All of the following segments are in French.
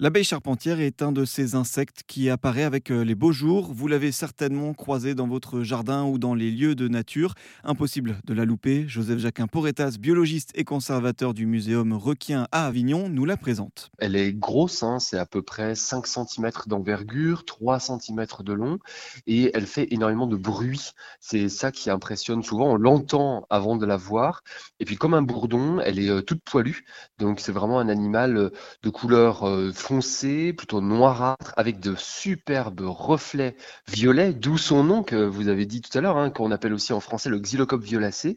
L'abeille charpentière est un de ces insectes qui apparaît avec euh, les beaux jours. Vous l'avez certainement croisé dans votre jardin ou dans les lieux de nature. Impossible de la louper. Joseph Jacquin Poretas, biologiste et conservateur du muséum Requien à Avignon, nous la présente. Elle est grosse, hein, c'est à peu près 5 cm d'envergure, 3 cm de long, et elle fait énormément de bruit. C'est ça qui impressionne souvent. On l'entend avant de la voir. Et puis comme un bourdon, elle est euh, toute poilue. Donc c'est vraiment un animal euh, de couleur foncé, plutôt noirâtre, avec de superbes reflets violets, d'où son nom que vous avez dit tout à l'heure, hein, qu'on appelle aussi en français le xylocope violacé.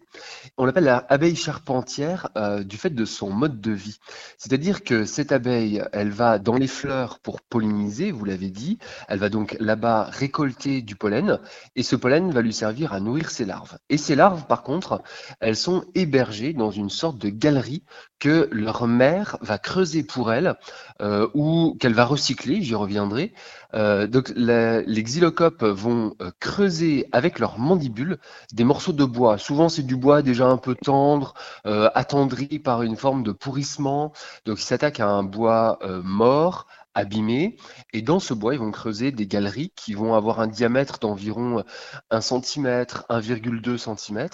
On l'appelle la abeille charpentière euh, du fait de son mode de vie. C'est-à-dire que cette abeille, elle va dans les fleurs pour polliniser, vous l'avez dit, elle va donc là-bas récolter du pollen, et ce pollen va lui servir à nourrir ses larves. Et ces larves, par contre, elles sont hébergées dans une sorte de galerie que leur mère va creuser pour elles, euh, ou qu'elle va recycler, j'y reviendrai. Euh, donc les xylocopes vont euh, creuser avec leurs mandibules des morceaux de bois. Souvent c'est du bois déjà un peu tendre, euh, attendri par une forme de pourrissement. Donc ils s'attaquent à un bois mort, abîmé. Et dans ce bois, ils vont creuser des galeries qui vont avoir un diamètre d'environ 1 cm, 1,2 cm,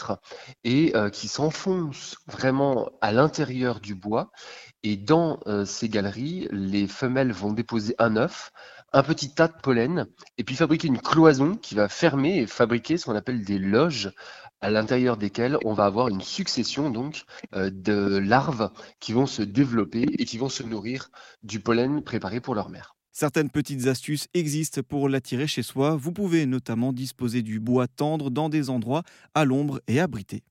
et qui s'enfoncent vraiment à l'intérieur du bois. Et dans ces galeries, les femelles vont déposer un œuf, un petit tas de pollen, et puis fabriquer une cloison qui va fermer et fabriquer ce qu'on appelle des loges à l'intérieur desquelles on va avoir une succession donc euh, de larves qui vont se développer et qui vont se nourrir du pollen préparé leur mère. Certaines petites astuces existent pour l'attirer chez soi. Vous pouvez notamment disposer du bois tendre dans des endroits à l'ombre et abrités.